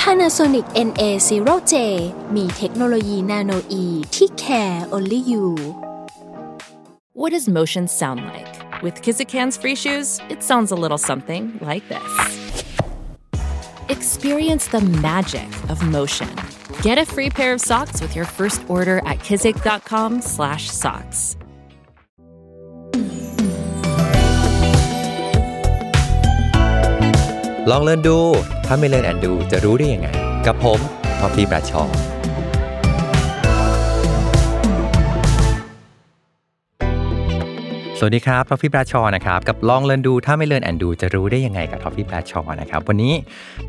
Panasonic NA0J มีเทคโนโลยีนาโนอีที่ care only you What does motion sound like? With Kizikans free shoes, it sounds a little something like this. Experience the magic of motion. Get a free pair of socks with your first order at kizik.com/socks. ลองเล่นดู ถ้าไม่เล่นแอนดูจะรู้ได้ยังไง กับผมพอพีประชอ สวัสดีครับท็อฟฟี่ปราชอนะครับ กับลองเล่นดูถ้าไม่เล่นแอนดูจะรู้ได้ยังไงกับท็อฟฟี่ปราชอนะครับ วันนี้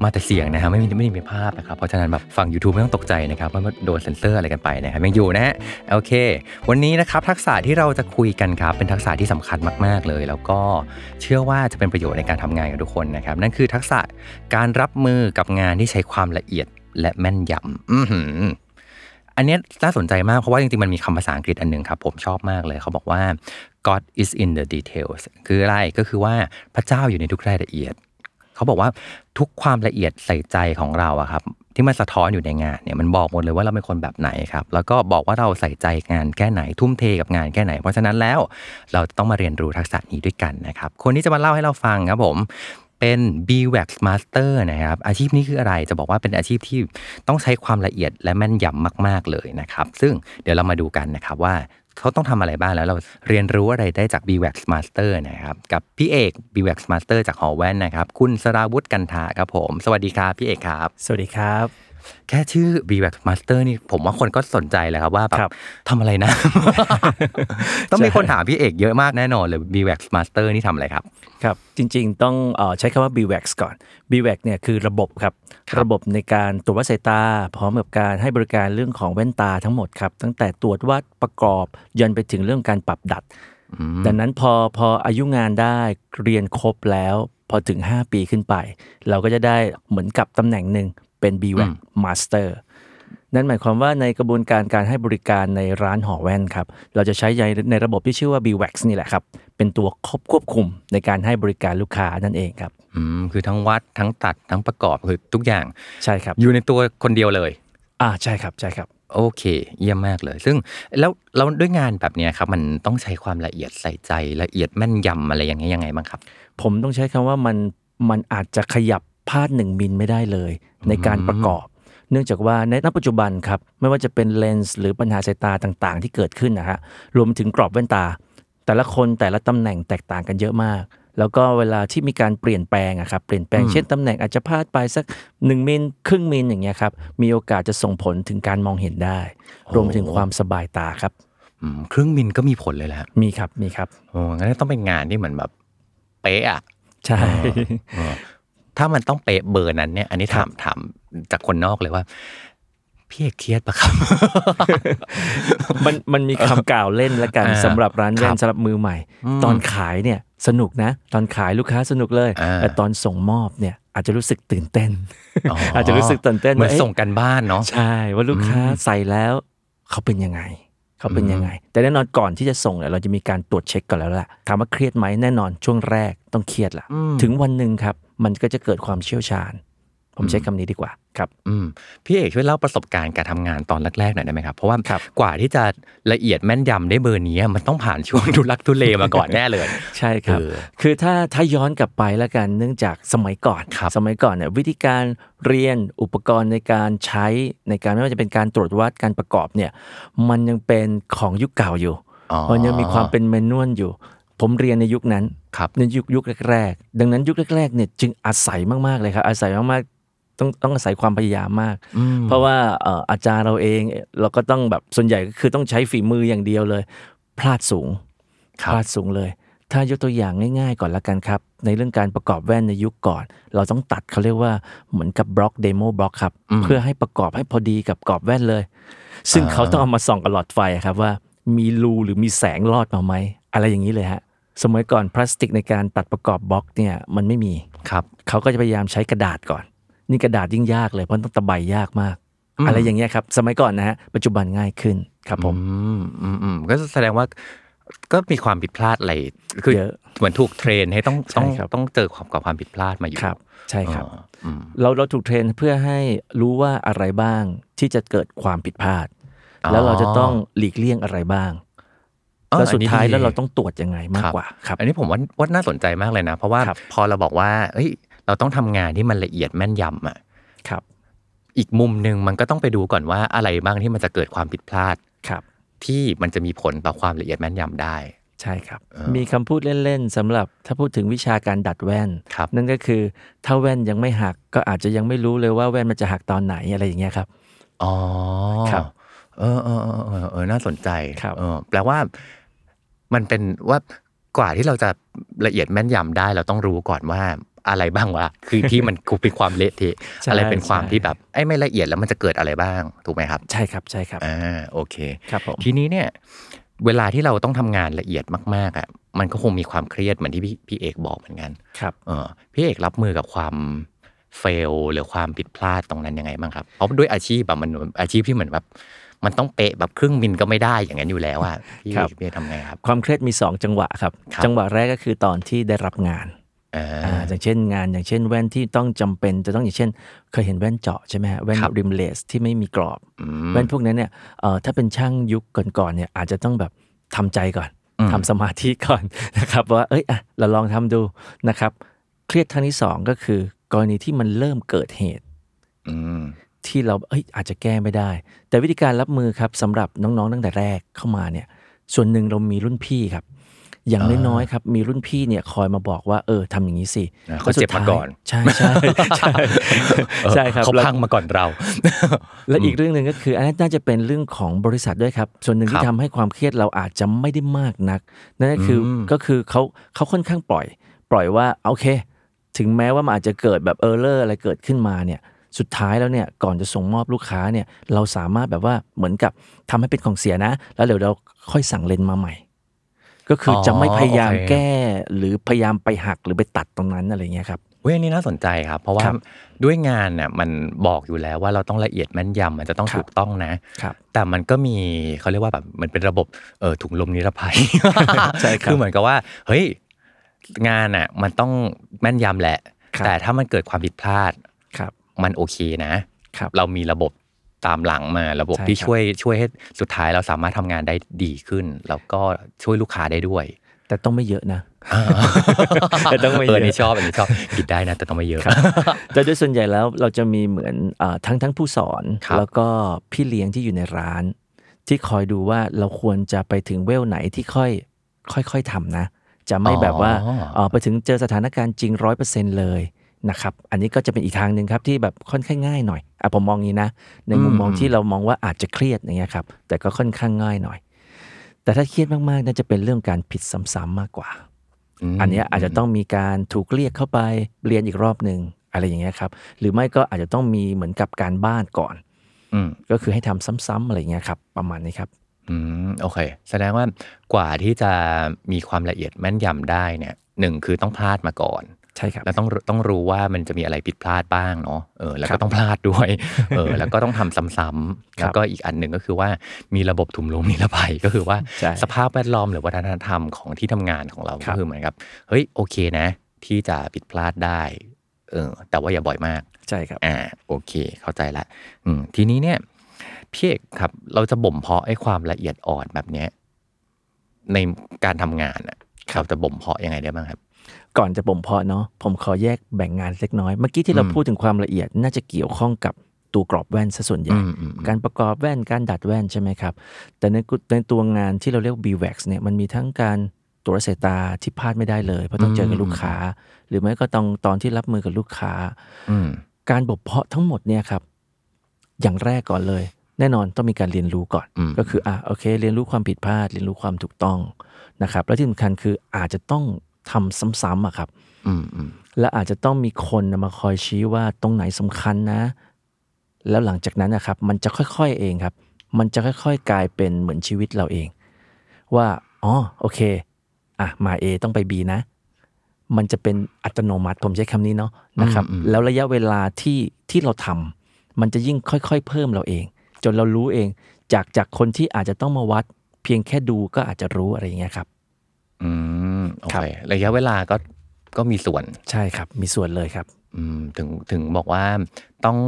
มาแต่เสียงนะครับไม่มีไม่มีภาพนะครับ เพราะฉะนั้นแบบฟัง YouTube ไม่ต้องตกใจนะครับว่าโดนเซ็นเซอร์อะไรกันไปนะครับยังอยู่นะฮะโอเค วันนี้นะครับทักษะที่เราจะคุยกันครับเป็นทักษะที่สำคัญมาก ๆเลย แล้วก็เชื่อว่าจะเป็นประโยชน์ในการทำงานกับทุกคนนะครับนั่นคือทักษะการรับมือกับงานที่ใช้ความละเอียดและแม่นยำอือันนี้น่าสนใจมากเพราะว่าจริงๆมันมีคำภาษาอังกฤษอันหนึ่งครับผมชอบมากเลย เขาบอกว่า God is in the details คืออะไรก็คือว่าพระเจ้าอยู่ในทุกรายละเอียด เขาบอกว่าทุกความละเอียดใส่ใจของเราอะครับ ที่มันสะท้อนอยู่ในงานเนี่ยมันบอกหมดเลยว่าเราเป็นคนแบบไหนครับ แล้วก็บอกว่าเราใส่ใจงานแค่ไหนทุ่มเทกับงานแค่ไหน เพราะฉะนั้นแล้วเราต้องมาเรียนรู้ทักษะนี้ด้วยกันนะครับ คนที่จะมาเล่าให้เราฟังครับผมเป็น b w a x Master นะครับ อาชีพนี้คืออะไรจะบอกว่าเป็นอาชีพที่ต้องใช้ความละเอียดและแม่นยำมาก ๆ เลยนะครับ ซึ่งเดี๋ยวเรามาดูกันนะครับว่า เขาต้องทำอะไรบ้างแล้วเราเรียนรู้อะไรได้จาก b w a x Master นะครับ กับพี่เอก b w a x Master จากหอแว่นนะครับ คุณสราวุฒิกันทาครับผม สวัสดีครับพี่เอกครับ สวัสดีครับ แค่ชื่อ b w a x Master นี่ผมว่าคนก็สนใจเลยครับว่าแบครับบทำอะไรนะ ต้องมีคนถามพี่เอกเยอะมากแน่นอนเลย b w a x Master นี่ทำอะไรครับ ครับ จริงๆ ต้องเอ่อใช้คำว่า BWAX ก่อน BWAX เนี่ยคือระบบครับครับ ระบบในการตรวจวัดสายตา พร้อมกับการให้บริการเรื่องของแว่นตาทั้งหมดครับ ตั้งแต่ตรวจวัดประกอบยันไปถึงเรื่องการปรับดัดดังนั้นพอพออายุงานได้เรียนครบแล้ว พอถึง 5 ปีขึ้นไป เราก็จะได้เหมือนกับตำแหน่งหนึ่ง เป็น BWAX Master นั่นหมายความว่าในกระบวนการการให้บริการในร้านหอแว่นครับ เราจะใช้ในในระบบที่ชื่อว่า BWAX นี่แหละครับ เป็นตัวควบควบคุมในการให้บริการลูกค้านั่นเองครับอืมคือทั้งวัดทั้งตัดทั้งประกอบคือทุกอย่างใช่ครับ อยู่ในตัวคนเดียวเลย อ่าใช่ครับใช่ครับ โอเค เยี่ยมมากเลย ซึ่งแล้วเราด้วยงานแบบเนี้ยครับ มันต้องใช้ความละเอียดใส่ใจละเอียดแม่นยำอะไรอย่างเงี้ยยังไงบ้างครับ ผมต้องใช้คำว่ามันมันอาจจะขยับ พลาดหนึ่งมิลไม่ได้เลย ในการประกอบ เนื่องจากว่าในณปัจจุบันครับไม่ว่าจะเป็นเลนส์หรือปัญหาสายตาต่างๆ ที่เกิดขึ้นนะฮะรวมถึงกรอบแว่นตา แต่ละคนแต่ละตำแหน่งแตกต่างกันเยอะมาก แล้วก็เวลาที่มีการเปลี่ยนแปลงอะครับเปลี่ยนแปลงเช่นตำแหน่งอาจจะพลาดไปสัก 1มิลครึ่งมิลอย่างเงี้ยครับมีโอกาสจะส่งผลถึงการมองเห็นได้ รวมถึงความสบายตาครับอืมครึ่งมิลก็มีผลเลยแหละมีครับมีครับโอ้งั้นต้องเป็นงานที่เหมือนแบบเป๊ะอะใช่เออ ถ้ามันต้องเป๊ะเบอร์นั้นเนี่ย อันนี้ถามถามจากคนนอกเลยว่าพี่เอกเครียดปะครับ มันมันมีคำกล่าวเล่นละกันอ่าสำหรับร้านแว่ครันบสำหรับมือใหม่ ตอนขายเนี่ยสนุกนะ ตอนขายลูกค้าสนุกเลยอ่าแต่ตอนส่งมอบเนี่ยอาจจะรู้สึกตื่นเต้นอ๋ออาจจะรู้สึกตื่นเต้นเหมือนว่าเอ๊ะส่งกันบ้านเนาะใช่ว่าลูกค้าใส่แล้วเขาเป็นยังไงเขาเป็นยังไง แต่แน่นอนก่อนที่จะส่งเนี่ยเราจะมีการตรวจเช็คก่อนแล้วล่ะถามว่าเครียดไหมแน่นอนช่วงแรกต้องเครียดละถึงวันหนึ่งครับ มันก็จะเกิดความเชี่ยวชาญ ผมใช้คำนี้ดีกว่าครับอืมพี่เอกช่วยเล่าประสบการณ์การทำงานตอนแรกๆหน่อยได้ไหมครับ เพราะว่าครับกว่าที่จะละเอียดแม่นยำได้เบอร์นี้มันต้องผ่านช่วงทุลักทุเลมาก่อนแน่เลย ใช่ครับเออคือถ้าถ้าย้อนกลับไปแล้วกันเนื่องจากสมัยก่อนครับสมัยก่อนเนี่ยวิธีการเรียนอุปกรณ์ในการใช้ในการไม่ว่าจะเป็นการตรวจวัดการประกอบเนี่ยมันยังเป็นของยุคเก่าอยู่อ๋อมันยังมีความเป็นแมนนวลอยู่ ผมเรียนในยุคนั้นครับในยุคยุคแรกๆ ดังนั้นยุคแรกๆเนี่ยจึงอาศัยมากๆเลยครับ อาศัยมากๆต้องต้องอาศัยความพยายามมาก เพราะว่าเอ่ออาจารย์เราเองเราก็ต้องแบบส่วนใหญ่ก็คือต้องใช้ฝีมืออย่างเดียวเลย พลาดสูงครับพลาดสูงเลย ถ้ายกตัวอย่างง่ายๆ ก่อนละกันครับ ในเรื่องการประกอบแว่นในยุคก่อน เราต้องตัดเขาเรียกว่าเหมือนกับ block demo block ครับ เพื่อให้ประกอบให้พอดีกับกรอบแว่นเลย ซึ่งเขาต้องเอามาส่องกับหลอดไฟครับว่ามีรูหรือมีแสงลอดมาไหมอะไรอย่างนี้เลยฮะ สมัยก่อนพลาสติกในการตัดประกอบบล็อกเนี่ยมันไม่มีครับเขาก็จะพยายามใช้กระดาษก่อน นี่กระดาษยิ่งยากเลยเพราะต้องตะไบยากมาก อะไรอย่างเงี้ยครับ สมัยก่อนนะฮะปัจจุบันง่ายขึ้นครับผมอืมอืมอืมก็แสดงว่าก็มีความผิดพลาดอะไรคือเยอะเหมือนถูกเทรนให้ต้องใช่ต้องครับต้องเจอความกับความผิดพลาดมาอยู่ครับ ใช่ครับอ๋ออืมเราเราถูกเทรนเพื่อให้รู้ว่าอะไรบ้างที่จะเกิดความผิดพลาด แล้วเราจะต้องหลีกเลี่ยงอะไรบ้างอ๋อ แล้วสุดท้ายอันนี้ดีแล้วเราต้องตรวจยังไงมากกว่าครับอันนี้ผมว่าว่าน่าสนใจมากเลยนะ เพราะว่าครับพอเราบอกว่าเฮ้ยเราต้องทำงานที่มันละเอียดแม่นยำอะครับ อีกมุมหนึ่งมันก็ต้องไปดูก่อนว่าอะไรบ้างที่มันจะเกิดความผิดพลาดครับ ที่มันจะมีผลต่อความละเอียดแม่นยำได้ใช่ครับเออมีคำพูดเล่นๆสำหรับถ้าพูดถึงวิชาการดัดแว่นครับนั่นก็คือถ้าแว่นยังไม่หักก็อาจจะยังไม่รู้เลยว่าแว่นมันจะหักตอนไหนอะไรอย่างเงี้ยครับอ๋อครับเออเออเออเออเออน่าสนใจครับเออแปลว่า มันเป็นว่ากว่าที่เราจะละเอียดแม่นยำได้ เราต้องรู้ก่อนว่าอะไรบ้างวะคือที่มันเป็นความเละเทะใช่อะไรเป็นความใช่ที่แบบไอ้ไม่ละเอียดแล้วมันจะเกิดอะไรบ้างถูกไหมครับ ใช่ครับใช่ครับอ่าโอเคครับผมทีนี้เนี่ย เวลาที่เราต้องทำงานละเอียดมากๆอะมันก็คงมีความเครียดเหมือนที่พี่พี่เอกบอกเหมือนกันครับเออพี่เอกรับมือกับความเฟลหรือความผิดพลาดตรงนั้นยังไงบ้างครับเพราะด้วยอาชีพแบบมันอาชีพที่เหมือนแบบ มันต้องเป๊ะแบบครึ่งมิลก็ไม่ได้อย่างนั้นอยู่แล้วอะพี่ครับพี่ทำไงครับ ความเครียดมี 2 จังหวะครับครับจังหวะแรกก็คือตอนที่ได้รับงานอ่าอ่าอย่างเช่นงานอย่างเช่นแว่นที่ต้องจำเป็นจะต้องอย่างเช่น เคยเห็นแว่นเจาะใช่ไหมฮะแว่นครับริมเลสที่ไม่มีกรอบอืมแว่นพวกนั้นเนี่ยเอ่อถ้าเป็นช่างยุคก่อนๆเนี่ยอาจจะต้องแบบทำใจก่อนอืมทำสมาธิก่อนนะครับว่าเอ้ยอะเราลองทำดูนะครับ เครียดครั้งที่สองก็คือกรณีที่มันเริ่มเกิดเหตุอืม ที่เราเอ้ยอาจจะแก้ไม่ได้ แต่วิธีการรับมือครับสำหรับน้องๆ ตั้งแต่แรกเข้ามาเนี่ย ส่วนหนึ่งเรามีรุ่นพี่ครับ อย่างอ่าน้อยๆครับมีรุ่นพี่เนี่ยคอยมาบอกว่าเออทำอย่างนี้สิอ่าเขาเจ็บมาก่อนใช่ใช่ใช่ใช่ครับเขาแล้วพังมาก่อนเรา และอีกเรื่องหนึ่งก็คือ อันนั้นน่าจะเป็นเรื่องของบริษัทด้วยครับ ส่วนหนึ่งครัที่บทำให้ความเครียดเราอาจจะไม่ได้มากนักนั่นก็คืออมก็คือเขาเขาค่อนข้างปล่อย ปล่อยว่าโอเค ถึงแม้ว่ามันอาจจะเกิดแบบเออร์เลอร์อะไรเกิดขึ้นมาเนี่ย สุดท้ายแล้วเนี่ยก่อนจะส่งมอบลูกค้าเนี่ยเราสามารถแบบว่าเหมือนกับทำให้เป็นของเสียนะ แล้วเดี๋ยวเราค่อยสั่งเลนส์มาใหม่ ก็คือออจะไม่พยายามโอเคแก้หรือพยายามไปหักหรือไปตัดตรงนั้นอะไรเงี้ยครับเว้ยอันนี้น่าสนใจครับ เพราะว่าครับด้วยงานเนี่ยมันบอกอยู่แล้วว่าเราต้องละเอียดแม่นยำมันจะต้องครับถูกต้องนะครับแต่มันก็มีเขาเรียกว่าแบบมันเป็นระบบเออถุงลมนิรภัยใช่ครับคือเหมือนกับว่า เฮ้ยงานอะมันต้องแม่นยำแหละครับแต่ถ้ามันเกิดความผิดพลาดครับ มันโอเคนะครับเรามีระบบตามหลังมาระบบใช่ที่ครับช่วยช่วยให้สุดท้ายเราสามารถทำงานได้ดีขึ้น แล้วก็ช่วยลูกค้าได้ด้วย แต่ต้องไม่เยอะนะแต่ต้องไม่เอเยออะอันนี้ชอบอันนี้ชอบคิดได้นะแต่ต้องไม่เยอะแต่โดยส่วนใหญ่แล้วเราจะมีเหมือนอาทั้งทั้งผู้สอนครับแล้วก็พี่เลี้ยงที่อยู่ในร้าน ที่คอยดูว่าเราควรจะไปถึงเวลไหนที่ค่อยค่อยๆทำนะ จะไม่แบบว่าอ๋อเอ่อไปถึงเจอสถานการณ์จริงร้อยเปอร์เซ็นเลย นะครับอันนี้ก็จะเป็นอีกทางหนึ่งครับที่แบบค่อนข้างง่ายหน่อยอะผมมองงี้นะ ในมุมมองอืมที่เรามองว่าอาจจะเครียดอย่างเงี้ยครับแต่ก็ค่อนข้างง่ายหน่อย แต่ถ้าเครียดมากๆน่าจะเป็นเรื่องการผิดซ้ำๆมากกว่ามอันเนี้ยอาจจะต้องมีการถูกเรียกเข้าไปเรียนอีกรอบหนึ่งอะไรอย่างเงี้ยครับหรือไม่ก็อาจจะต้องมีเหมือนกับการบ้านก่อนอืมก็คือให้ทำซ้ำๆอะไรอย่างเงี้ยครับประมาณนี้ครับอืมโอเค แสดงว่ากว่าที่จะมีความละเอียดแม่นยำได้เนี่ยหนึ่งคือต้องพลาดมาก่อน ใช่ครับแล้วต้องต้องรู้ว่ามันจะมีอะไรผิดพลาดบ้างเนาะเออแล้วครัก็บต้องพลาดด้วยเออแล้วก็ต้องทำซ้ำๆครัแล้วบก็อีกอันหนึ่งก็คือว่ามีระบบถุงลมนิรภัยก็คือว่าใช่สภาพแวดล้อมหรือวัฒนธรรมของที่ทำงานของเราครัก็บคือเหมือนกับเฮ้ยโอเคนะ ที่จะผิดพลาดได้เออแต่ว่าอย่าบ่อยมากใช่ครับอ่าโอเค เข้าใจละอืมทีนี้เนี่ยพี่เอกครับ เราจะบ่มเพาะไอ้ความละเอียดอ่อนแบบเนี้ยในการทำงานอะครับเราจะบ่มเพาะยังไงได้บ้างครับ ก่อนจะบ่มเพาะเนาะผมขอแยกแบ่งงานเล็กน้อย เมื่อกี้ที่เราอืมพูดถึงความละเอียดน่าจะเกี่ยวข้องกับตัวกรอบแว่นซะส่วนใหญ่อืมอืมอืมการประกอบแว่นการดัดแว่นใช่ไหมครับ แต่ในกุในตัวงานที่เราเรียก BWAX เนี่ยมันมีทั้งการตรวจสายตาที่พลาดไม่ได้เลย เพราะต้องเจอกับลูกค้า หรือไม่ก็ต้องตอนที่รับมือกับลูกค้าอืมการบ่มเพาะทั้งหมดเนี่ยครับ อย่างแรกก่อนเลย แน่นอนต้องมีการเรียนรู้ก่อนอืมก็คืออะโอเค เรียนรู้ความผิดพลาด เรียนรู้ความถูกต้องนะครับ แล้วที่สำคัญคืออาจจะต้อง ทำซ้ำๆอะครับอืมอืมและอาจจะต้องมีคนมาคอยชี้ว่าตรงไหนสำคัญนะ แล้วหลังจากนั้นนะครับ มันจะค่อยๆเองครับ มันจะค่อยๆกลายเป็นเหมือนชีวิตเราเอง ว่าอ๋อโอเคอะมา A ต้องไป B นะ มันจะเป็นอัตโนมัติผมใช้คำนี้เนาะนะครับ แล้วระยะเวลาที่ที่เราทำมันจะยิ่งค่อยๆ เพิ่มเราเอง จนเรารู้เอง จากจากคนที่อาจจะต้องมาวัด เพียงแค่ดูก็อาจจะรู้อะไรอย่างเงี้ยครับ อืม โอครัเคบระยะเวลาก็ก็มีส่วนใช่ครับ มีส่วนเลยครับ อืมถึงถึงบอกว่าต้อง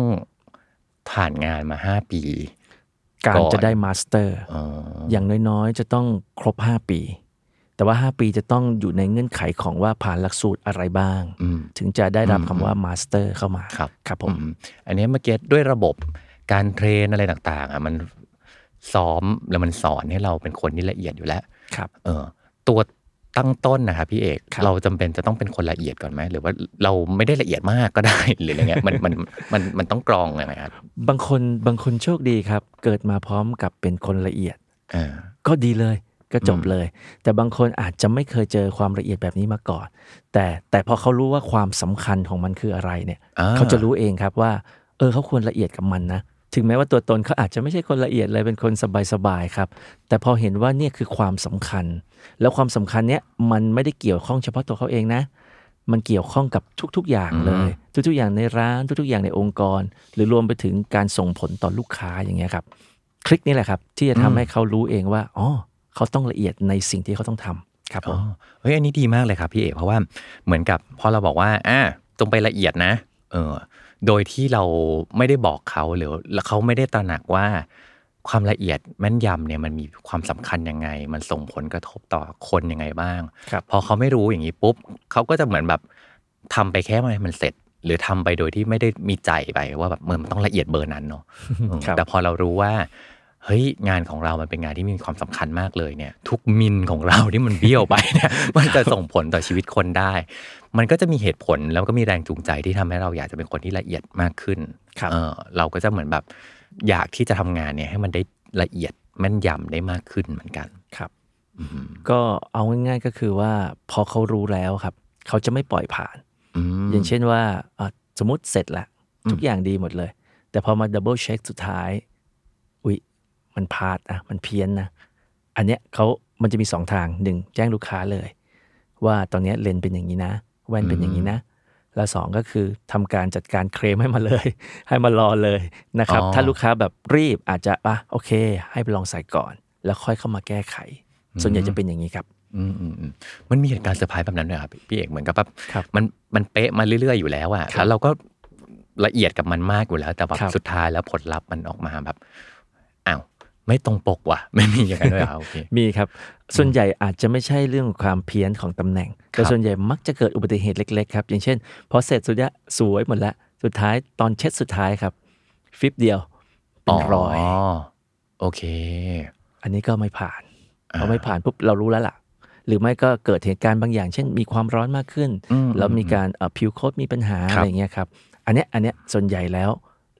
ผ่านงานมาห้าปี การก่อนจะได้ Master อ๋ออย่างน้อยๆ จะต้องครบ5ปี แต่ว่า5ปีจะต้องอยู่ในเงื่อนไขของว่าผ่านหลักสูตรอะไรบ้างอืมถึงจะได้รับอืมคำว่า Master เข้ามาครับครับผมอือันนี้เมื่อกี้ด้วยระบบการ train อะไรต่างๆอะมันซ้อมแล้วมันสอนให้เราเป็นคนที่ละเอียดอยู่แล้วครับ เออตัว ตั้งต้นนะครับพี่เอกครับเราจำเป็นจะต้องเป็นคนละเอียดก่อนไหมหรือว่าเราไม่ได้ละเอียดมากก็ได้หรืออะไรเงี้ยมันมันมันมันต้องกรองยังไงครับบางคนบางคนโชคดีครับ เกิดมาพร้อมกับเป็นคนละเอียดอ่าก็ดีเลยก็จบอืมเลย แต่บางคนอาจจะไม่เคยเจอความละเอียดแบบนี้มาก่อน แต่แต่พอเขารู้ว่าความสำคัญของมันคืออะไรเนี่ยอ่เขาจะรู้เองครับว่า เออเขาควรละเอียดกับมันนะ ถึงแม้ว่าตัวตนเขาอาจจะไม่ใช่คนละเอียดเลยเป็นคนสบายๆครับ แต่พอเห็นว่าเนี่ยคือความสำคัญ แล้วความสำคัญเนี่ยมันไม่ได้เกี่ยวข้องเฉพาะตัวเขาเองนะ มันเกี่ยวข้องกับทุกๆอย่างเลย ทุกๆอย่างในร้านทุกๆอย่างในองค์กร หรือรวมไปถึงการส่งผลต่อลูกค้าอย่างเงี้ยครับคลิกนี่แหละครับ ที่จะทำให้เขารู้เองว่าอ๋อเขาต้องละเอียดในสิ่งที่เขาต้องทำครับผอ๋อมเฮ้ยอันนี้ดีมากเลยครับพี่เอกเพราะว่าเหมือนกับพอเราบอกว่าอ่าตรงไปละเอียดนะ เออ โดยที่เราไม่ได้บอกเขาหรือแล้วเขาไม่ได้ตระหนักว่าความละเอียดแม่นยำเนี่ยมันมีความสำคัญยังไง มันส่งผลกระทบต่อคนยังไงบ้างครับพอเขาไม่รู้อย่างนี้ปุ๊บเขาก็จะเหมือนแบบทำไปแค่มันมันเสร็จ หรือทำไปโดยที่ไม่ได้มีใจไปว่าแบบมันต้องละเอียดเบอร์นั้นเนาะเออครับแต่พอเรารู้ว่า เฮ้ยงานของเรามันเป็นงานที่มีความสำคัญมากเลยเนี่ย ทุกมิลของเราที่มันเบี้ยวไปเนี่ยมันจะส่งผลต่อชีวิตคนได้ มันก็จะมีเหตุผลแล้วก็มีแรงจูงใจที่ทำให้เราอยากจะเป็นคนที่ละเอียดมากขึ้นครับเออเราก็จะเหมือนแบบอยากที่จะทำงานเนี่ยให้มันได้ละเอียดแม่นยำได้มากขึ้นเหมือนกันครับอืมก็เอาง่ายๆก็คือว่าพอเขารู้แล้วครับ เขาจะไม่ปล่อยผ่านอืมอย่างเช่นว่าอะสมมติเสร็จละทุกอย่างดีหมดเลย แต่พอมา double check สุดท้ายอุ๊ย มันพลาดอะมันเพี้ยนนะอันเนี้ยเขามันจะมีสองทางหนึ่งแจ้งลูกค้าเลย ว่าตอนเนี้ยเลนส์เป็นอย่างนี้นะ แว่นเป็นอย่างนี้นะ แล้วสองก็คือทำการจัดการเคลมให้มาเลย ให้มารอเลยนะครับอ๋อถ้าลูกค้าแบบรีบอาจจะอะโอเค ให้ไปลองใส่ก่อน แล้วค่อยเข้ามาแก้ไข ส่วนใหญ่จะเป็นอย่างนี้ครับอืมอืมอืมมันมีเหตุการณ์เซอร์ไพรส์แบบนั้นด้วยครับพี่เอกเหมือนกับแบบครับมันมันเป๊ะมาเรื่อยๆอยู่แล้วอะครับแล้วเราก็ละเอียดกับมันมากอยู่แล้ว แต่แบบครับสุดท้ายแล้วผลลัพธ์มันออกมาแบบอ้าว ไม่ตรงปกว่ะ ไม่มีอย่างนั้นด้วยเหรอครับโอเคมีครับ ส่วนใหญ่อาจจะไม่ใช่เรื่องความเพี้ยนของตำแหน่ง แต่ครับส่วนใหญ่มักจะเกิดอุบัติเหตุเล็ก ๆ ครับ อย่างเช่นพอเสร็จสุดยะสวยหมดแล้ว สุดท้ายตอนเช็ดสุดท้ายครับ ฟิปเดียวเป็นรอยโอเค อันนี้ก็ไม่ผ่านอ่าพอไม่ผ่านปุ๊บเรารู้แล้วล่ะ หรือไม่ก็เกิดเหตุการณ์บางอย่าง เช่น มีความร้อนมากขึ้นอืมแล้วมีการเอ่อผิวโคตมีปัญหาครับอะไรเงี้ยครับ อันเนี้ยอันเนี้ยส่วนใหญ่แล้ว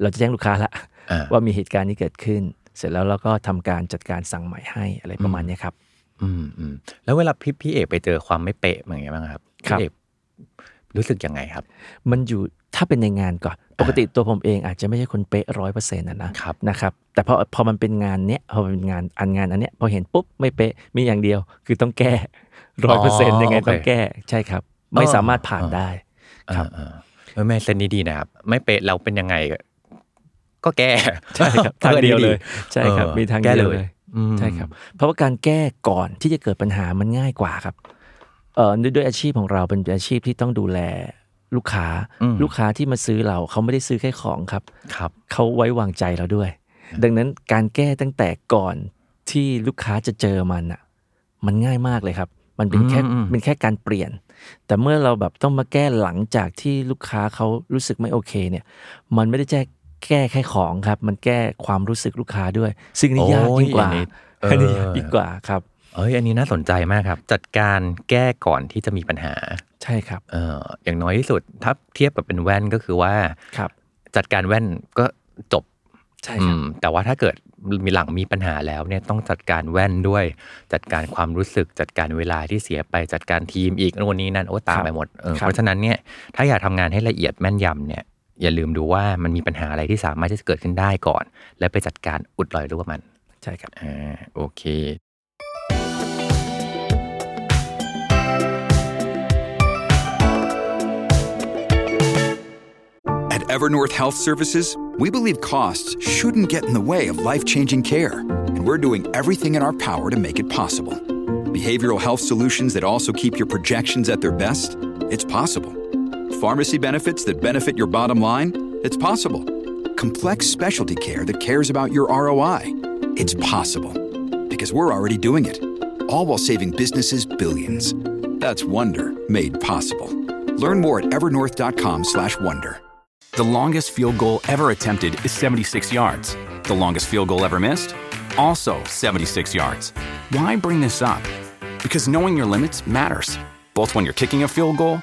เราจะแจ้งลูกค้าละอ่าว่ามีเหตุการณ์นี้เกิดขึ้น เสร็จแล้วเราก็ทำการจัดการสั่งใหม่ให้อะไรประมาณเนี้ยครับ อืมอืมแล้วเวลาพี่พี่เอกไปเจอความไม่เป๊ะอย่างเงี้ยบ้างครับครับพี่เอกรู้สึกยังไงครับ มันอยู่ถ้าเป็นในงานก่อนปกติตัวผมเองอาจจะไม่ใช่คนเป๊ะร้อยเปอร์เซ็นต์นะนะครับนะครับ แต่พอพอมันเป็นงานเนี้ยพอมันเป็นงานอันงานอันเนี้ยพอเห็นปุ๊บไม่เป๊ะมีอย่างเดียว คือต้องแก้ร้อยเปอร์เซ็นต์ยังไงโอเคต้องแก้ใช่ครับ ไม่อ๋อสามารถผ่านได้ครับอ่าๆเออแม่เส้นนี้ดีนะครับ ไม่เป๊ะเราเป็นยังไง ก็แก้ใช่ครับทางเดียวเลยใช่ครับออมีทางแก้เดียวเลยอืมใช่ครับ เพราะว่าการแก้ก่อนที่จะเกิดปัญหามันง่ายกว่าครับเอ่อด้วยด้วยอาชีพของเราเป็นอาชีพที่ต้องดูแลลูกค้าอืมลูกค้าที่มาซื้อเราเขาไม่ได้ซื้อแค่ของครับครับเขาไว้วางใจเราด้วย ดังนั้นการแก้ตั้งแต่ก่อนที่ลูกค้าจะเจอมันอะ มันง่ายมากเลยครับ มันเป็นแค่อืมเป็นแค่การเปลี่ยน แต่เมื่อเราแบบต้องมาแก้หลังจากที่ลูกค้าเขารู้สึกไม่โอเค เนี่ย มันไม่ได้แก้ แก้แค่ของครับ มันแก้ความรู้สึกลูกค้าด้วย ซึ่งนี่ยากยิ่งกว่าโอ้ยอันนี้เออยากยิ่งกว่าครับเอ้ยอันนี้น่าสนใจมากครับ จัดการแก้ก่อนที่จะมีปัญหา ใช่ครับเอออย่างน้อยที่สุดถ้าเทียบกับเป็นแว่นก็คือว่าครับ จัดการแว่นก็จบใช่ครับอืมแต่ว่าถ้าเกิดมีหลังมีปัญหาแล้วเนี่ยต้องจัดการแว่นด้วย จัดการความรู้สึกจัดการเวลาที่เสียไปจัดการทีมอีกโน่นนี้นั่นโอ้ตามไปหมดเออครับเพราะฉะนั้นเนี่ยถ้าอยากทำงานให้ละเอียดแม่นยำเนี่ย อย่าลืมดูว่ามันมีปัญหาอะไรที่สามารถที่จะเกิดขึ้นได้ก่อน แล้วไปจัดการอุดรอยรั่วมัน ใช่ครับ อ่าโอเค At Evernorth Health Services, we believe costs shouldn't get in the way of life changing care, and we're doing everything in our power to make it possible. Behavioral health solutions that also keep your projections at their best? It's possible. Pharmacy benefits that benefit your bottom line? It's possible. Complex specialty care that cares about your ROI? It's possible. Because we're already doing it, all while saving businesses billions. That's Wonder made possible. Learn more at evernorth.com/wonder. The longest field goal ever attempted is 76 yards. The longest field goal ever missed? Also 76 yards. Why bring this up? Because knowing your limits matters, both when you're kicking a field goal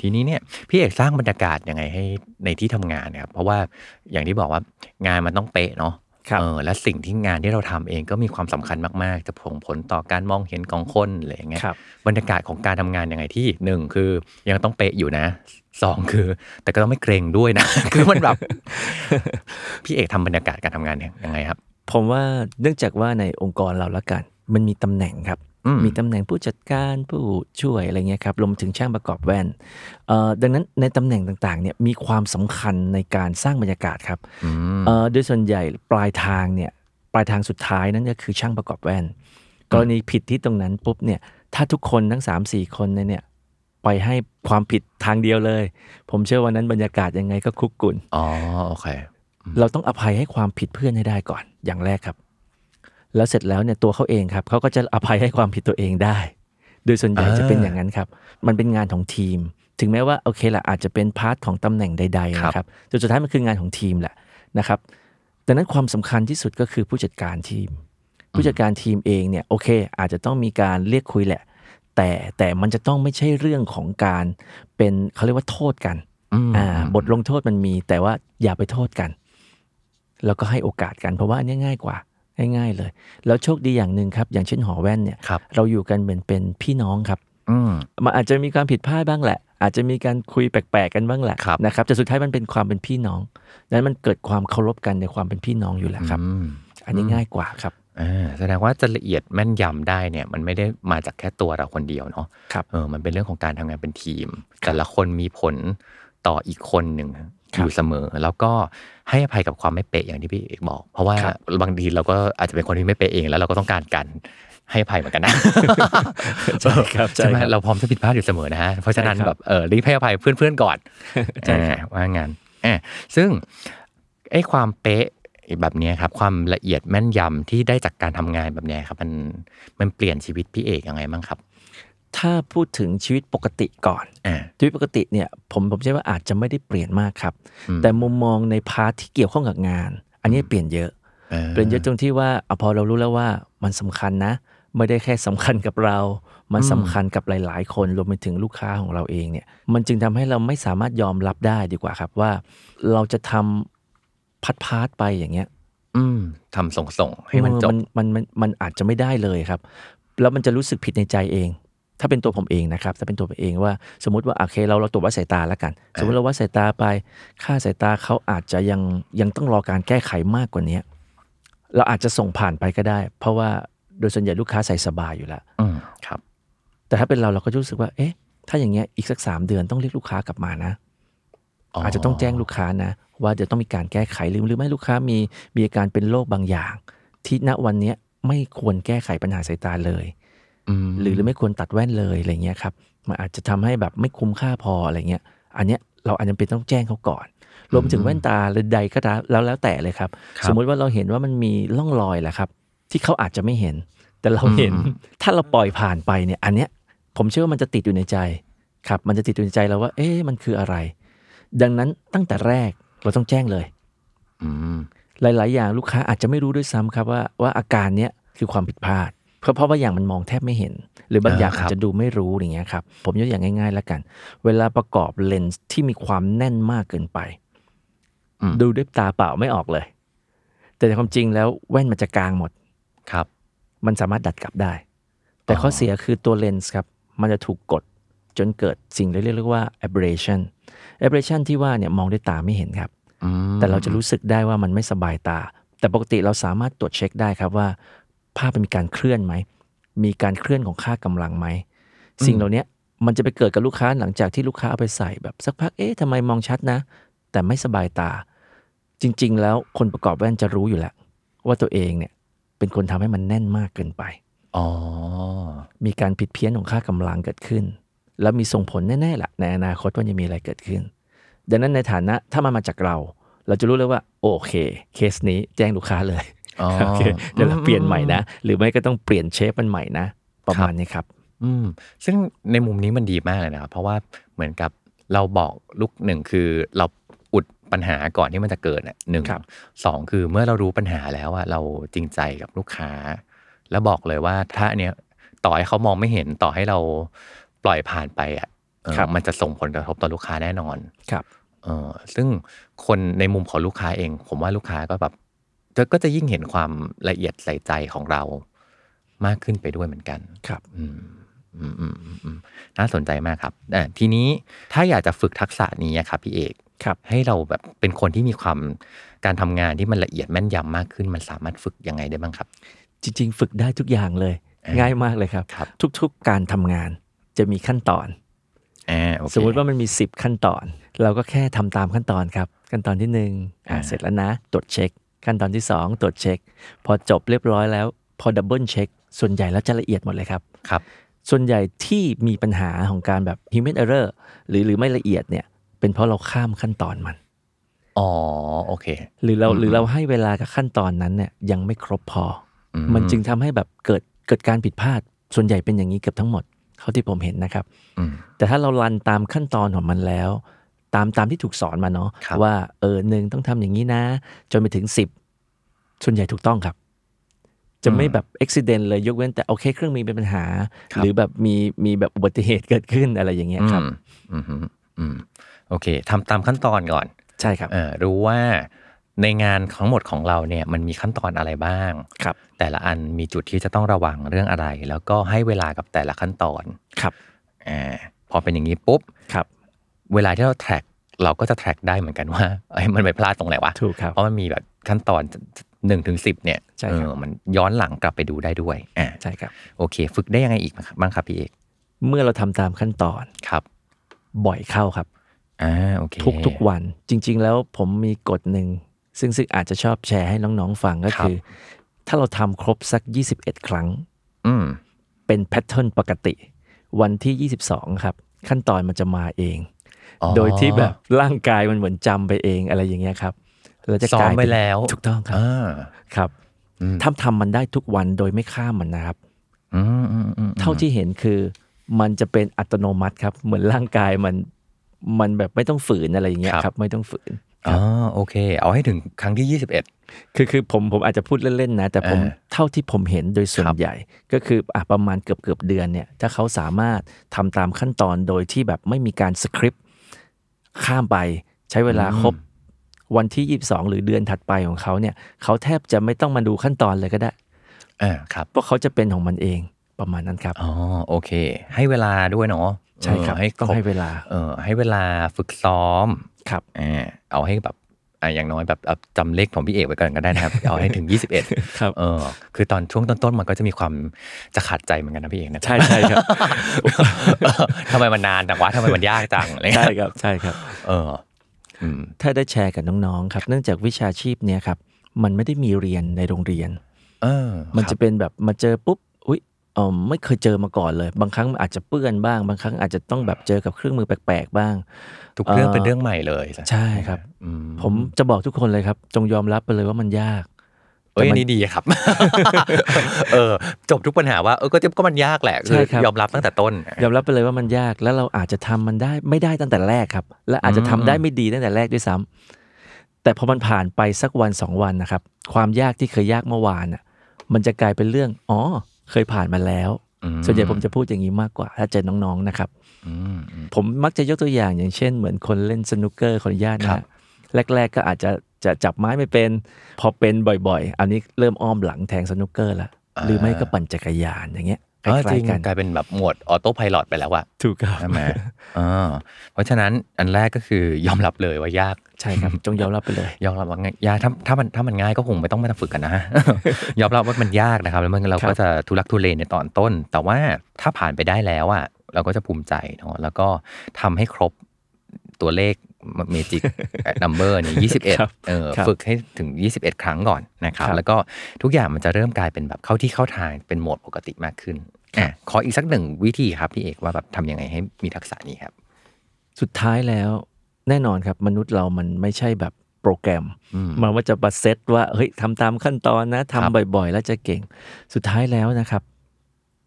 ทีนี้เนี่ยพี่เอกสร้างบรรยากาศยังไงให้ในที่ทำงานครับเพราะว่าอย่างที่บอกว่างานมันต้องเป๊ะเนาะครับเออและสิ่งที่งานที่เราทำเองก็มีความสำคัญมาก ๆ จะส่งผลต่อการมองเห็นของคนอะไรอย่างเงี้ยครับบรรยากาศของการทำงานยังไงที่หนึ่งคือยังต้องเป๊ะอยู่นะสองคือ แต่ก็ต้องไม่เกรงด้วยนะ คือมันแบบพี่เอกทำบรรยากาศการทำงานเนี่ยยังไงครับ ผมว่าเนื่องจากว่าในองค์กรเราละกัน มันมีตำแหน่งครับอื มมีตำแหน่งผู้จัดการผู้ช่วยอะไรเงี้ยครับรวมถึงช่างประกอบแว่นเอ่อดังนั้นในตำแหน่งต่างๆเนี่ยมีความสำคัญในการสร้างบรรยากาศครับอืมเอ่อโดยส่วนใหญ่ปลายทางเนี่ยปลายทางสุดท้ายนั่นก็คือช่างประกอบแว่น กรณีผิดที่ตรงนั้นปุ๊บเนี่ยถ้าทุกคนทั้ง 3 4 คนเนี่ยเนี่ยไปให้ความผิดทางเดียวเลย ผมเชื่อวันนั้นบรรยากาศยังไงก็คุกกุ่นอ๋อโอเค เราต้องอภัยให้ความผิดเพื่อนให้ได้ก่อนอย่างแรกครับ แล้วเสร็จแล้วเนี่ยตัวเขาเองครับเขาก็จะอภัยให้ความผิดตัวเองได้ โดยส่วนใหญ่อ่าจะเป็นอย่างนั้นครับ มันเป็นงานของทีม ถึงแม้ว่าโอเคละอาจจะเป็น part ของตำแหน่งใดๆนะครับจนสุดท้ายมันคืองานของทีมแหละนะครับดังนั้นความสำคัญที่สุดก็คือผู้จัดการทีม ผู้จัดการทีมเองเนี่ยโอเค อาจจะต้องมีการเรียกคุยแหละ แต่แต่มันจะต้องไม่ใช่เรื่องของการเป็นเขาเรียกว่าโทษกันอืมอ่าบทลงโทษมันมีแต่ว่าอย่าไปโทษกัน แล้วก็ให้โอกาสกันเพราะว่าอันนี้ง่ายกว่า ง่ายๆเลย แล้วโชคดีอย่างหนึ่งครับ อย่างเช่นหอแว่นเนี่ยครับเราอยู่กันเหมือนเป็นพี่น้องครับอืมมันอาจจะมีความผิดพลาดบ้างแหละ อาจจะมีการคุยแปลกๆกันบ้างแหละครับนะครับแต่สุดท้ายมันเป็นความเป็นพี่น้องดังนั้นมันเกิดความเคารพกันในความเป็นพี่น้องอยู่แล้วครับอืมอันนี้ง่ายกว่าครับอ่าแสดงว่าจะละเอียดแม่นยำได้เนี่ยมันไม่ได้มาจากแค่ตัวเราคนเดียวเนาะครับเออมันเป็นเรื่องของการทำงานเป็นทีม แต่ละคนมีผลต่ออีกคนหนึ่งค อรับยู่เสมอ แล้วก็ให้อภัยกับความไม่เป๊ะอย่างที่พี่เอกบอก เพราะว่าครับบางทีเราก็อาจจะเป็นคนที่ไม่เป๊ะเองแล้วเราก็ต้องการกันให้อภัยเหมือนกันนะใช่ครับใช่ใช่ไหมครับเราพร้อมจะผิดพลาดอยู่เสมอนะฮะเพราะฉะนั้นใช่ครับแบบเออรีบให้อภัยเพื่อนๆก่อนใช่ครับอ่าว่างั้นอ่าซึ่งไอ้ความเป๊ะแบบเนี้ยครับความละเอียดแม่นยำที่ได้จากการทำงานแบบเนี้ยครับมันมันเปลี่ยนชีวิตพี่เอกยังไงบ้างครับ ถ้าพูดถึงชีวิตปกติก่อนอ่าชีวิตปกติเนี่ยผมผมเชื่อว่าอาจจะไม่ได้เปลี่ยนมากครับอืมแต่มุมมองใน part ที่เกี่ยวข้องกับงาน อันนี้เปลี่ยนเยอะเปลี่ยนเยอะตรงที่ว่าอะพอเรารู้แล้วว่ามันสำคัญนะ ไม่ได้แค่สำคัญกับเรา มันสำคัญกับหลาย ๆ คนรวมไปถึงลูกค้าของเราเองเนี่ย มันจึงทำให้เราไม่สามารถยอมรับได้ดีกว่าครับว่า เราจะทำพลาดพลาดไปอย่างเงี้ย อืมทำส่งส่งๆให้มันจบเออมันมันมันอาจจะไม่ได้เลยครับ แล้วมันจะรู้สึกผิดในใจเอง ถ้าเป็นตัวผมเองนะครับถ้าเป็นตัวผมเองว่าสมมติว่าโอเคเราเราตรวจวัดสายตาแล้วกัน สมมติเราวัดสายตาไปค่าสายตาเขาอาจจะยังยังต้องรอการแก้ไขมากกว่านี้เราอาจจะส่งผ่านไปก็ได้ เพราะว่าโดยส่วนใหญ่ลูกค้าใส่สบายอยู่แล้วอืมครับ แต่ถ้าเป็นเราเราก็รู้สึกว่า เอ๊ะ ถ้าอย่างเงี้ยอีกสักสามเดือนต้องเรียกลูกค้ากลับมานะ อาจจะต้องแจ้งลูกค้านะ ว่าเดี๋ยวต้องมีการแก้ไขหรือหรือไม่ลูกค้ามีมีอาการเป็นโรคบางอย่าง ที่ณวันเนี้ยไม่ควรแก้ไขปัญหาสายตาเลย อืม หรือหรือไม่ควรตัดแว่นเลยอะไรเงี้ยครับมันอาจจะทำให้แบบไม่คุ้มค่าพออะไรเงี้ย อันเนี้ยเราอาจจะเป็นต้องแจ้งเขาก่อน รวมถึงแว่นตาหรือใดก็ตามแล้วแล้วแต่เลยครับ ครับสมมุติว่าเราเห็นว่ามันมีร่องรอยแหละครับ ที่เขาอาจจะไม่เห็น แต่เราเห็นถ้าเราปล่อยผ่านไปเนี่ย อันเนี้ยผมเชื่อว่ามันจะติดอยู่ในใจครับ มันจะติดอยู่ในใจเราว่า เอ๊ะมันคืออะไร ดังนั้นตั้งแต่แรกเราต้องแจ้งเลย อืม หลาย ๆ อย่างลูกค้าอาจจะไม่รู้ด้วยซ้ำครับว่าว่าอาการเนี้ยคือความผิดพลาด เพราะเพราะว่าอย่างมันมองแทบไม่เห็น หรือบางอย่างอ่าครัอาบจจะดูไม่รู้อย่างเงี้ยครับผมยกอย่างง่ายๆแล้วกัน เวลาประกอบเลนส์ที่มีความแน่นมากเกินไป ดูด้วยตาเปล่าไม่ออกเลย แต่ในความจริงแล้วแว่นมันจะกลางหมดครับ มันสามารถดัดกลับได้ แต่ข้อเสียคือตัวเลนส์ครับ มันจะถูกกดจนเกิดสิ่งที่เรียกว่า aberration aberration ที่ว่าเนี่ยมองด้วยตาไม่เห็นครับอืมแต่เราจะรู้สึกได้ว่ามันไม่สบายตา แต่ปกติเราสามารถตรวจเช็คได้ครับว่า ภาพมันมีการเคลื่อนไหม มีการเคลื่อนของค่ากำลังไหม สิ่งเหล่านี้มันจะไปเกิดกับลูกค้าหลังจากที่ลูกค้าเอาไปใส่แบบสักพัก เอ๊ะทำไมมองชัดนะ แต่ไม่สบายตา จริง ๆ แล้วคนประกอบแว่นจะรู้อยู่แล้ว ว่าตัวเองเนี่ยเป็นคนทำให้มันแน่นมากเกินไป อ๋อ มีการผิดเพี้ยนของค่ากำลังเกิดขึ้น แล้วมีส่งผลแน่ๆแหละในอนาคตว่าจะมีอะไรเกิดขึ้น ดังนั้นในฐานะถ้ามันมาจากเรา เราจะรู้เลยว่า โอเค เคสนี้แจ้งลูกค้าเลยอ๋อ โอเคเดี๋ยวเราเปลี่ยนใหม่นะ หรือไม่ก็ต้องเปลี่ยนเชฟมันใหม่นะ ประมาณนี้ครับ อืมซึ่งในมุมนี้มันดีมากเลยนะครับ เพราะว่าเหมือนกับเราบอกลูกหนึ่งคือเราอุดปัญหาก่อนที่มันจะเกิดน่ะหนึ่งครับสองคือเมื่อเรารู้ปัญหาแล้วอะเราจริงใจกับลูกค้า แล้วบอกเลยว่าถ้าอันเนี้ยต่อให้เขามองไม่เห็นต่อให้เราปล่อยผ่านไปอะเออมันจะส่งผลกระทบต่อลูกค้าแน่นอนครับเออซึ่งคนในมุมของลูกค้าเอง ผมว่าลูกค้าก็แบบจะ ก็จะยิ่งเห็นความละเอียดใส่ใจของเรามากขึ้นไปด้วยเหมือนกัน ครับ อืมอืมอืมอืมอืมน่าสนใจมากครับอ่าทีนี้ถ้าอยากจะฝึกทักษะนี้อะครับพี่เอกครับ ให้เราแบบเป็นคนที่มีความการทำงานที่มันละเอียดแม่นยำมากขึ้น มันสามารถฝึกยังไงได้บ้างครับ จริง ๆ ฝึกได้ทุกอย่างเลยอ่าง่ายมากเลยครับครับทุก ๆ การทำงานจะมีขั้นตอนอ่าโอเคสมมุติว่ามันมี 10 ขั้นตอน เราก็แค่ทำตามขั้นตอนครับ ขั้นตอนที่1นึ่งอ่าอ่าเสร็จแล้วนะตรวจเช็ค ขั้นตอนที่ 2 ตรวจเช็ค พอจบเรียบร้อยแล้ว พอ double check ส่วนใหญ่แล้วจะละเอียดหมดเลยครับครับ ส่วนใหญ่ที่มีปัญหาของการแบบ human error หรือหรือไม่ละเอียดเนี่ยเป็นเพราะเราข้ามขั้นตอนมันอ๋อโอเค หรือเราอืมหรือเราให้เวลากับขั้นตอนนั้นเนี่ยยังไม่ครบพออมมันจึงทำให้แบบเกิดเกิดการผิดพลาด ส่วนใหญ่เป็นอย่างนี้เกือบทั้งหมดเท่าที่ผมเห็นนะครับอืมแต่ถ้าเรา run ตามขั้นตอนของมันแล้ว ตามตามที่ถูกสอนมาเนาะครับว่าเออหนึ่งต้องทำอย่างนี้นะ จนไปถึงสิบส่วนใหญ่ถูกต้องครับ จะไม่แบบอุบิเหตุเลยยกเว้นแต่โอเค เครื่องมีเป็นปัญหา หรือแบบมีมีแบบอุบัติเหตุเกิดขึ้นอะไรอย่างเงี้ยครับอืมอืมอืมโอเคทำตามขั้นตอนก่อน ใช่ครับเออรู้ว่าในงานทั้งหมดของเราเนี่ยมันมีขั้นตอนอะไรบ้างครับ แต่ละอันมีจุดที่จะต้องระวังเรื่องอะไร แล้วก็ให้เวลากับแต่ละขั้นตอนครับอ่าพอเป็นอย่างนี้ปุ๊บครับ เวลาที่เราแทร็กเราก็จะแทร็กได้เหมือนกันว่าเอ้ยมันไปพลาดตรงไหนวะถูกครับเพราะมันมีแบบขั้นตอนหนึ่งถึงสิบเนี่ยใช่เอครับอมันย้อนหลังกลับไปดูได้ด้วยอ่าใช่ครับโอเค ฝึกได้ยังไงอีกบ้างครับพี่เอกเมื่อเราทำตามขั้นตอนครับ บ่อยเข้าครับอ่าโอเคทุกทุกวันจริง ๆ แล้วผมมีกฎหนึ่งซึ่งซึ่งอาจจะชอบแชร์ให้น้องๆฟังก็คือ ถ้าเราทำครบสัก 21 ครั้ง อืมเป็นแพทเทิร์นปกติ วันที่ 22 ครับ ขั้นตอนมันจะมาเองอ๋อ โดยที่แบบร่างกายมันเหมือนจำไปเองอะไรอย่างเงี้ยครับเราจะซ้อกลามยไปเป็นแล้วถูกต้องครับอ่าครับอืมถ้าทำมันได้ทุกวันโดยไม่ข้ามมันนะครับอืมอืมอืมเท่าที่เห็นคือมันจะเป็นอัตโนมัติครับ เหมือนร่างกายมันมันแบบไม่ต้องฝืนอะไรอย่างเงี้ยครับ ไม่ต้องฝืนอ๋อโอเค เอาให้ถึงครั้งที่ 21 คือคือผมผมอาจจะพูดเล่นๆนะ แต่ผมเออเท่าที่ผมเห็นโดยส่วนครับใหญ่ ก็คืออะประมาณเกือบเกือบเดือนเนี่ย ถ้าเขาสามารถทำตามขั้นตอนโดยที่แบบไม่มีการสคริปต์ ข้ามไปใช้เวลาครบวันที่ 22 หรือเดือนถัดไปของเขาเนี่ยเขาแทบจะไม่ต้องมาดูขั้นตอนเลยก็ได้อ่าครับเพราะเขาจะเป็นของมันเองประมาณนั้นครับอ๋อโอเค ให้เวลาด้วยเนาะใช่ครับเออให้ต้องครบให้เวลาเออให้เวลาฝึกซ้อมครับอ่าเอาให้แบบ อ่าอย่างน้อยแบบเอาจำเลขของพี่เอกไว้ก่อนก็ได้นะครับ เอาให้ถึง 21 ครับเออคือตอนช่วงต้นๆมันก็จะมีความจะขาดใจเหมือนกันนะพี่เอกนะใช่ใช่ครับเออทำไมมันนานจังวะทำไมมันยากจังอะไรเงี้ยใช่ครับใช่ครับ เอออืมถ้าได้แชร์กับน้องๆครับ เนื่องจากวิชาชีพเนี้ยครับ มันไม่ได้มีเรียนในโรงเรียนเออมันคจะรับเป็นแบบมาเจอปุ๊บอุ้ย เออไม่เคยเจอมาก่อนเลย บางครั้งอาจจะเปื้อนบ้าง บางครั้งอาจจะต้องแบบเจอกับเครื่องมือแปลกๆบ้าง ทุกเรื่องเอ่อเป็นเรื่องใหม่เลยใช่ครับ อืมผมจะบอกทุกคนเลยครับ จงยอมรับไปเลยว่ามันยาก เอ้ยแต่อัมันนนี้ดีครับ เออ จบทุกปัญหาว่าเออก็จะก็มันยากแหละใช่คือครับ ยอมรับตั้งแต่ต้น ยอมรับไปเลยว่ามันยากแล้วเราอาจจะทำมันได้ไม่ได้ตั้งแต่แรกครับ และอาจจะทำได้ไม่ดีตั้งแต่แรกด้วยซ้ำแต่พอมันผ่านไปสักวันสองวันนะครับ ความยากที่เคยยากเมื่อวานอะมันจะกลายเป็นเรื่องอ๋อ เคยผ่านมาแล้วอืมส่วนใหญ่ผมจะพูดอย่างนี้มากกว่า ถ้าเจอน้องๆนะครับอืมอืมผมมักจะยกตัวอย่างอย่างเช่น เหมือนคนเล่นสนุกเกอร์ขออนุญาตนะครัฮะบแรก ๆ ก็อาจจะจะจับไม้ไม่เป็น พอเป็นบ่อยๆ อันนี้เริ่มอ้อมหลังแทงสนุกเกอร์ละหรือไม่ก็ปั่นจักรยานอย่างเงี้ย คเออจล้าริยงๆกันกลายเป็นแบบโหมดออโต้พายโไปแล้วอะถูกครับใช่ไหมอ่าเพราะฉะนั้นอันแรกก็คือยอมรับเลยว่ายากใช่ครับจงยอมรับไปเลย ยอมรับว่าง่ายยากถ้าถ้ามันถ้ามันง่ายก็คงไม่ต้องมาฝึกกันนะยอมรับว่ามันยากนะครับ แล้วมันเราครัก็บจะทุลักทุเลในตอนต้น แต่ว่าถ้าผ่านไปได้แล้วอะเราก็จะภูมิใจเนาะแล้วก็ทำให้ครบตัวเลข magic number เนี่ยยี่สิบเอ็ดครับเออครับฝึกให้ถึง 21 ครั้งก่อนนะครับครับ แล้วก็ทุกอย่างมันจะเริ่มกลายเป็นแบบเข้าที่เข้าทางเป็นโหมดปกติมากขึ้นอะขออีกสักหนึ่งวิธีครับพี่เอกว่าแบบทำยังไงให้มีทักษะนี้ครับ สุดท้ายแล้วแน่นอนครับ มนุษย์เรามันไม่ใช่แบบโปรแกรมอืมมันว่าจะแบัเซตว่าเฮ้ยทำตามขั้นตอนนะครับทำบ่อย ๆ แล้วจะเก่ง สุดท้ายแล้วนะครับ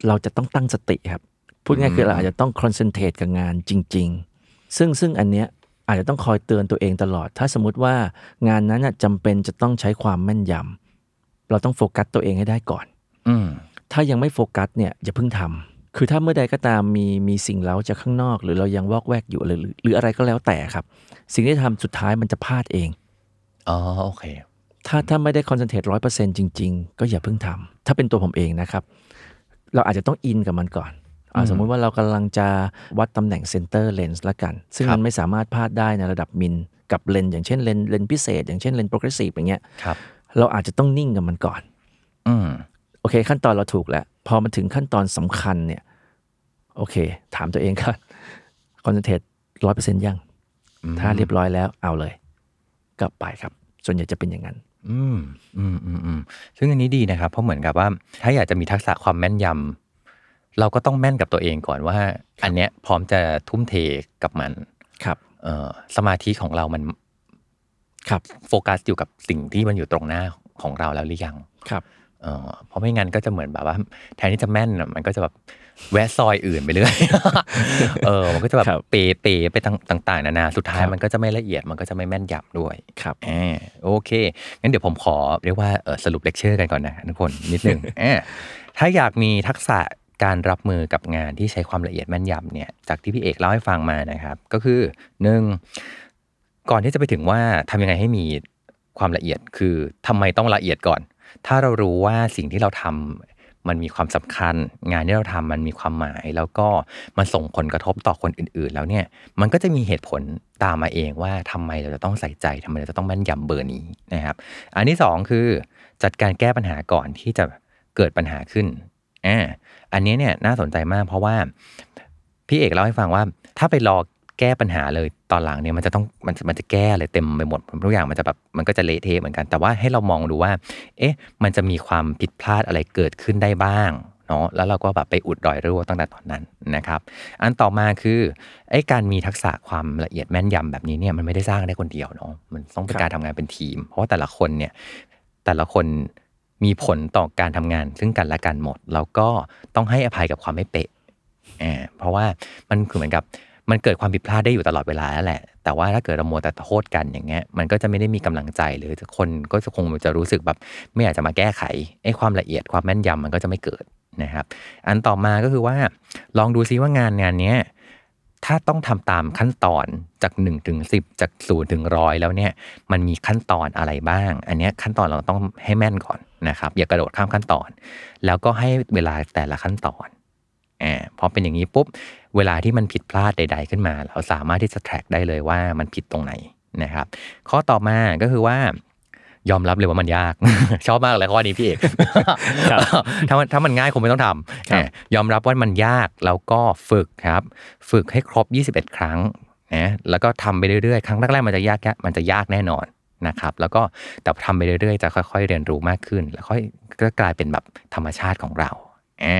เราจะต้องตั้งสติครับ พูดง่ายๆคือเราอาจจะต้องคอนเซนเทรตกับงานจริง ๆ ซึ่งซึ่งอันเนี้ย อาจจะต้องคอยเตือนตัวเองตลอด ถ้าสมมุติว่างานนั้นน่ะจำเป็นจะต้องใช้ความแม่นยำเราต้องโฟกัสตัวเองให้ได้ก่อน อืมถ้ายังไม่โฟกัสเนี่ยอย่าเพิ่งทำคือถ้าเมื่อใดก็ตามมีมีสิ่งเล้าจากข้างนอก หรือเรายังวอกแวกอยู่หรือหรือหรืออะไรก็แล้วแต่ครับ สิ่งที่ทำสุดท้ายมันจะพลาดเองอ๋อโอเค ถ้าถ้าไม่ได้ concentrate ร้อยเปอร์เซ็นต์จริง ๆ ก็อย่าเพิ่งทำถ้าเป็นตัวผมเองนะครับ เราอาจจะต้อง in กับมันก่อนอา สมมุติว่าเรากำลังจะวัดตำแหน่ง center เลนส์ละกัน ซึ่งครับมันไม่สามารถพลาดได้ในระดับมิลกับเลนส์อย่างเช่นเลนส์เลนส์พิเศษ อย่างเช่นเลนส์ progressive อย่างเงี้ยครับเราอาจจะต้องนิ่งกับมันก่อนอืมโอเค ขั้นตอนเราถูกแล้ว พอมาถึงขั้นตอนสำคัญเนี่ย โอเค ถามตัวเองก่อนคอนเซนเทรตร้อยเปอร์เซ็นต์ยัง ถ้าเรียบร้อยแล้วเอาเลยก็ไปครับ ส่วนใหญ่จะเป็นอย่างนั้น อืมอืมอืมอืมซึ่งอันนี้ดีนะครับ เพราะเหมือนกับว่า ถ้าอยากจะมีทักษะความแม่นยำ เราก็ต้องแม่นกับตัวเองก่อนว่า อันเนี้ยพร้อมจะทุ่มเทกับมันครับเอ่อสมาธิของเรามันครับโฟกัสอยู่กับสิ่งที่มันอยู่ตรงหน้าของเราแล้วหรือยังครับเออเพราะไม่งั้นก็จะเหมือนแบบว่า แทนที่จะแม่นอะมันก็จะแบบแวะซอยอื่นไปเรื่อยเออมันก็จะแบบครับเปเปไปต่างๆนานาสุดท้ายครับมันก็จะไม่ละเอียดมันก็จะไม่แม่นยำด้วยครับอ่าโอเคงั้นเดี๋ยวผมขอเรียกว่าเออสรุปเลคเชอร์กันก่อนนะทุกคนนิดนึงอ่าถ้าอยากมีทักษะ การรับมือกับงานที่ใช้ความละเอียดแม่นยำเนี่ยจากที่พี่เอกเล่าให้ฟังมานะครับ ก็คือหนึ่งก่อนที่จะไปถึงว่าทำยังไงให้มีความละเอียดคือทำไมต้องละเอียดก่อน ถ้าเรารู้ว่าสิ่งที่เราทำมันมีความสำคัญ งานที่เราทำมันมีความหมาย แล้วก็มันส่งผลกระทบต่อคนอื่น ๆ แล้วเนี่ยมันก็จะมีเหตุผลตามมาเองว่าทำไมเราจะต้องใส่ใจทำไมเราจะต้องแม่นยำเบอร์นี้นะครับ อันที่สองคือจัดการแก้ปัญหาก่อนที่จะเกิดปัญหาขึ้นอ่า อันนี้เนี่ยน่าสนใจมากเพราะว่าพี่เอกเล่าให้ฟังว่า ถ้าไปรอแก้ปัญหาเลยตอนหลังเนี่ยมันจะต้องมันมันจะแก้เลยเต็มไปหมดทุกอย่างมันจะแบบมันก็จะเละเทะเหมือนกัน แต่ว่าให้เรามองดูว่า เอ๊ะ มันจะมีความผิดพลาดอะไรเกิดขึ้นได้บ้างเนาะแล้วเราก็แบบไปอุดรอยรั่วตั้งแต่ตอนนั้นนะครับ อันต่อมาคือไอ้การมีทักษะความละเอียดแม่นยำแบบนี้เนี่ยมันไม่ได้สร้างได้คนเดียวเนาะมันต้องเป็นครับการทำงานเป็นทีม เพราะว่าแต่ละคนเนี่ยแต่ละคน มีผลต่อการทำงาน ซึ่งกันและกันหมด แล้วก็ต้องให้อภัยกับความไม่เป๊ะอ่าเพราะว่ามันคือเหมือนกับมันเกิดความผิดพลาดได้อยู่ตลอดเวลาแล้วแหละ แต่ว่าถ้าเกิดเราโมแต่โทษกันอย่างเงี้ย มันก็จะไม่ได้มีกำลังใจหรือคนก็จะคงจะรู้สึกแบบ ไม่อยากจะมาแก้ไขไอ้ความละเอียดความแม่นยำมันก็จะไม่เกิดนะครับ อันต่อมาก็คือว่า ลองดูซิว่างานงานเนี้ย ถ้าต้องทำตามขั้นตอนจาก1นถึงสิจากศูนย์ถึงร้อยแล้วเนี่ยมันมีขั้นตอนอะไรบ้าง อันนี้ขั้นตอนเราต้องให้แม่นก่อนนะครับ อย่ากระโดดข้ามขั้นตอน แล้วก็ให้เวลาแต่ละขั้นตอนอ่าพอเป็นอย่างนี้ปุ๊บ เวลาที่มันผิดพลาดใด ๆ ขึ้นมา เราสามารถที่จะ track ได้เลยว่ามันผิดตรงไหนนะครับ ข้อต่อมาก็คือว่า ยอมรับเลยว่ามันยาก ชอบมากเลยข้อนี้พี่เอกครับถ้ามันถ้ามันง่ายคงไม่ต้องทำครับอะยอมรับว่ามันยากแล้วก็ฝึกครับ ฝึกให้ครบ 21 ครั้งนะแล้วก็ทำไปเรื่อยๆ ครั้งแรกๆมันจะยากแค่มันจะยากแน่นอนนะครับแล้วก็แต่ทำไปเรื่อยๆ จะค่อย ๆ เรียนรู้มากขึ้น แล้วค่อยก็กลายเป็นแบบธรรมชาติของเราอ่า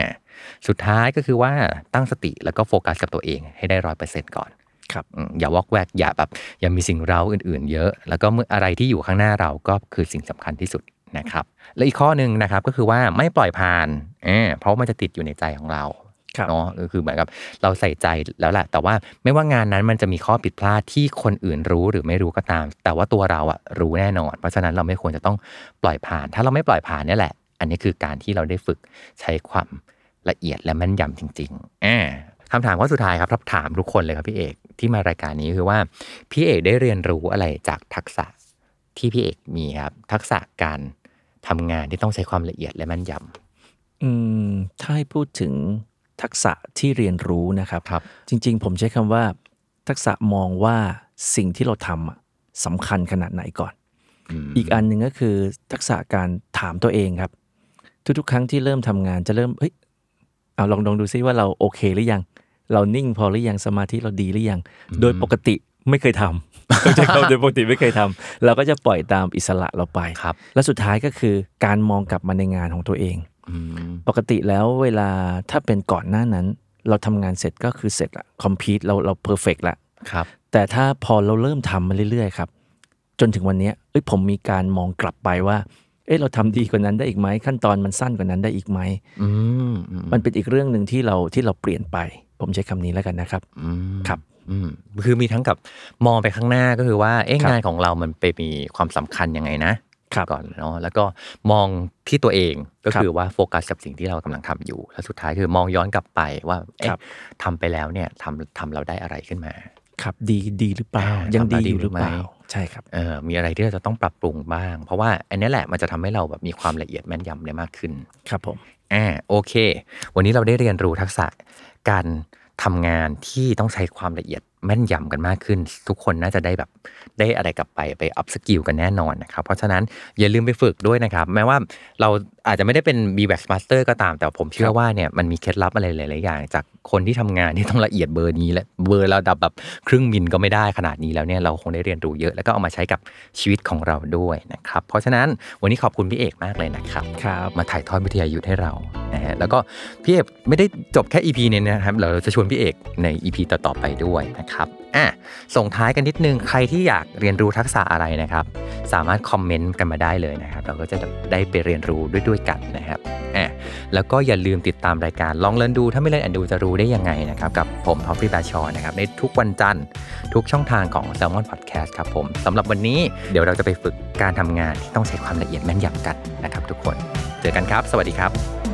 สุดท้ายก็คือว่าตั้งสติแล้วก็โฟกัสกับตัวเองให้ได้ร้อยเปอร์เซ็นต์ก่อน ครับอืมอย่าวอกแวกอย่าแบบอย่ามีสิ่งเร้าอื่น ๆ เยอะ แล้วก็เมื่ออะไรที่อยู่ข้างหน้าเราก็คือสิ่งสำคัญที่สุดนะครับและอีกข้อหนึ่งนะครับก็คือว่าไม่ปล่อยผ่านเออเพราะมันจะติดอยู่ในใจของเราครับเนาะก็คือเหมือนกับเราใส่ใจแล้วแหละแต่ว่าไม่ว่างานนั้นมันจะมีข้อผิดพลาดที่คนอื่นรู้หรือไม่รู้ก็ตาม แต่ว่าตัวเราอะรู้แน่นอน เพราะฉะนั้นเราไม่ควรจะต้องปล่อยผ่าน ถ้าเราไม่ปล่อยผ่านเนี่ยแหละ อันนี้คือการที่เราได้ฝึกใช้ความละเอียดและแม่นยำจริงๆอ่าคำถามข้อสุดท้ายครับถามทุกคนเลยครับพี่เอก ที่มารายการนี้คือว่าพี่เอกได้เรียนรู้อะไรจากทักษะที่พี่เอกมีครับทักษะการทำงานที่ต้องใช้ความละเอียดและแม่นยำอืมถ้าให้พูดถึงทักษะที่เรียนรู้นะครับครับจริง ๆ ผมใช้คำว่า ทักษะมองว่าสิ่งที่เราทำอะสำคัญขนาดไหนก่อน อีกอันหนึ่งก็คือทักษะการถามตัวเองครับ ทุกๆ ครั้งที่เริ่มทำงานจะเริ่มเฮ้ยเอาลองลองดูซิว่าเราโอเคหรือยัง เรานิ่งพอหรือยังสมาธิเราดีหรือยัง โดยปกติไม่เคยทำเข้าใจคำโดยปกติไม่เคยทำเราก็จะปล่อยตามอิสระเราไปครับ และสุดท้ายก็คือการมองกลับมาในงานของตัวเองอืมปกติแล้วเวลาถ้าเป็นก่อนหน้านั้น เราทำงานเสร็จก็คือเสร็จละคอมพิวเราเราเพอร์เฟกละครับแต่ถ้าพอเราเริ่มทำมาเรื่อยๆครับ จนถึงวันเนี้ยเอ้ยผมมีการมองกลับไปว่า เอ้ยเราทำดีกว่านั้นได้อีกไหมขั้นตอนมันสั้นกว่านั้นได้อีกไหมอืมอืมมันเป็นอีกเรื่องหนึ่งที่เราที่เราเปลี่ยนไป ผมใช้คำนี้แล้วกันนะครับอืมครับอืมคือมีทั้งกับมองไปข้างหน้าก็คือว่าเอ๊ะครับงานของเรามันไปมีความสำคัญยังไงนะครับก่อนเนาะแล้วก็มองที่ตัวเองก็ครับคือว่าโฟกัสกับสิ่งที่เรากำลังทำอยู่ แล้วสุดท้ายคือมองย้อนกลับไปว่าเอ๊ะครับทำไปแล้วเนี่ยทำทำเราได้อะไรขึ้นมา ครับดีดีหรือเปล่าอ่ายังดีทำแล้วอยู่หรือเปล่าดีหรือไม่ใช่ครับเออมีอะไรที่เราจะต้องปรับปรุงบ้าง เพราะว่าอันนี้แหละมันจะทำให้เราแบบมีความละเอียดแม่นยำได้มากขึ้น ครับผมอ่าโอเค วันนี้เราได้เรียนรู้ทักษะ การทำงานที่ต้องใช้ความละเอียดแม่นยำกันมากขึ้น ทุกคนน่าจะได้แบบได้อะไรกลับไปไป upskill กันแน่นอนนะครับ เพราะฉะนั้นอย่าลืมไปฝึกด้วยนะครับ แม้ว่าเราอาจจะไม่ได้เป็น b w a x Master ก็ตาม แต่ผมเชื่อว่าเนี่ยมันมีเคล็ดลับอะไรหลายๆอย่าง จากคนที่ทำงานที่ต้องละเอียดเบอร์นี้และเบอร์ระดับแบบครึ่งมิลก็ไม่ได้ขนาดนี้แล้วเนี่ยเราคงได้เรียนรู้เยอะแล้วก็เอามาใช้กับชีวิตของเราด้วยนะครับเพราะฉะนั้นวันนี้ขอบคุณพี่เอกมากเลยนะครับครับมาถ่ายทอดวิทยายุทธให้เรานะฮะแล้วก็พี่เอกไม่ได้จบแค่ EP นี้นะครับเราจะชวนพี่เอกใน EP ต่อๆไปด้วยนะครับอะส่งท้ายกันนิดนึงใครที่อยากเรียนรู้ทักษะอะไรนะครับ สามารถ comment กันมาได้เลยนะครับ เราก็จะได้ไปเรียนรู้ด้วยด้วยกันนะครับอะแล้วก็อย่าลืมติดตามรายการลอง Learn ดูถ้าไม่ Learn and Do จะรู้ได้ยังไงนะครับ กับผมท็อปปี้บาชอนะครับในทุกวันจันทร์ทุกช่องทางของ Salmon Podcast ครับผมสำหรับวันนี้เดี๋ยวเราจะไปฝึกการทำงานที่ต้องใช้ความละเอียดแม่นยำกันนะครับทุกคน เจอกันครับ สวัสดีครับ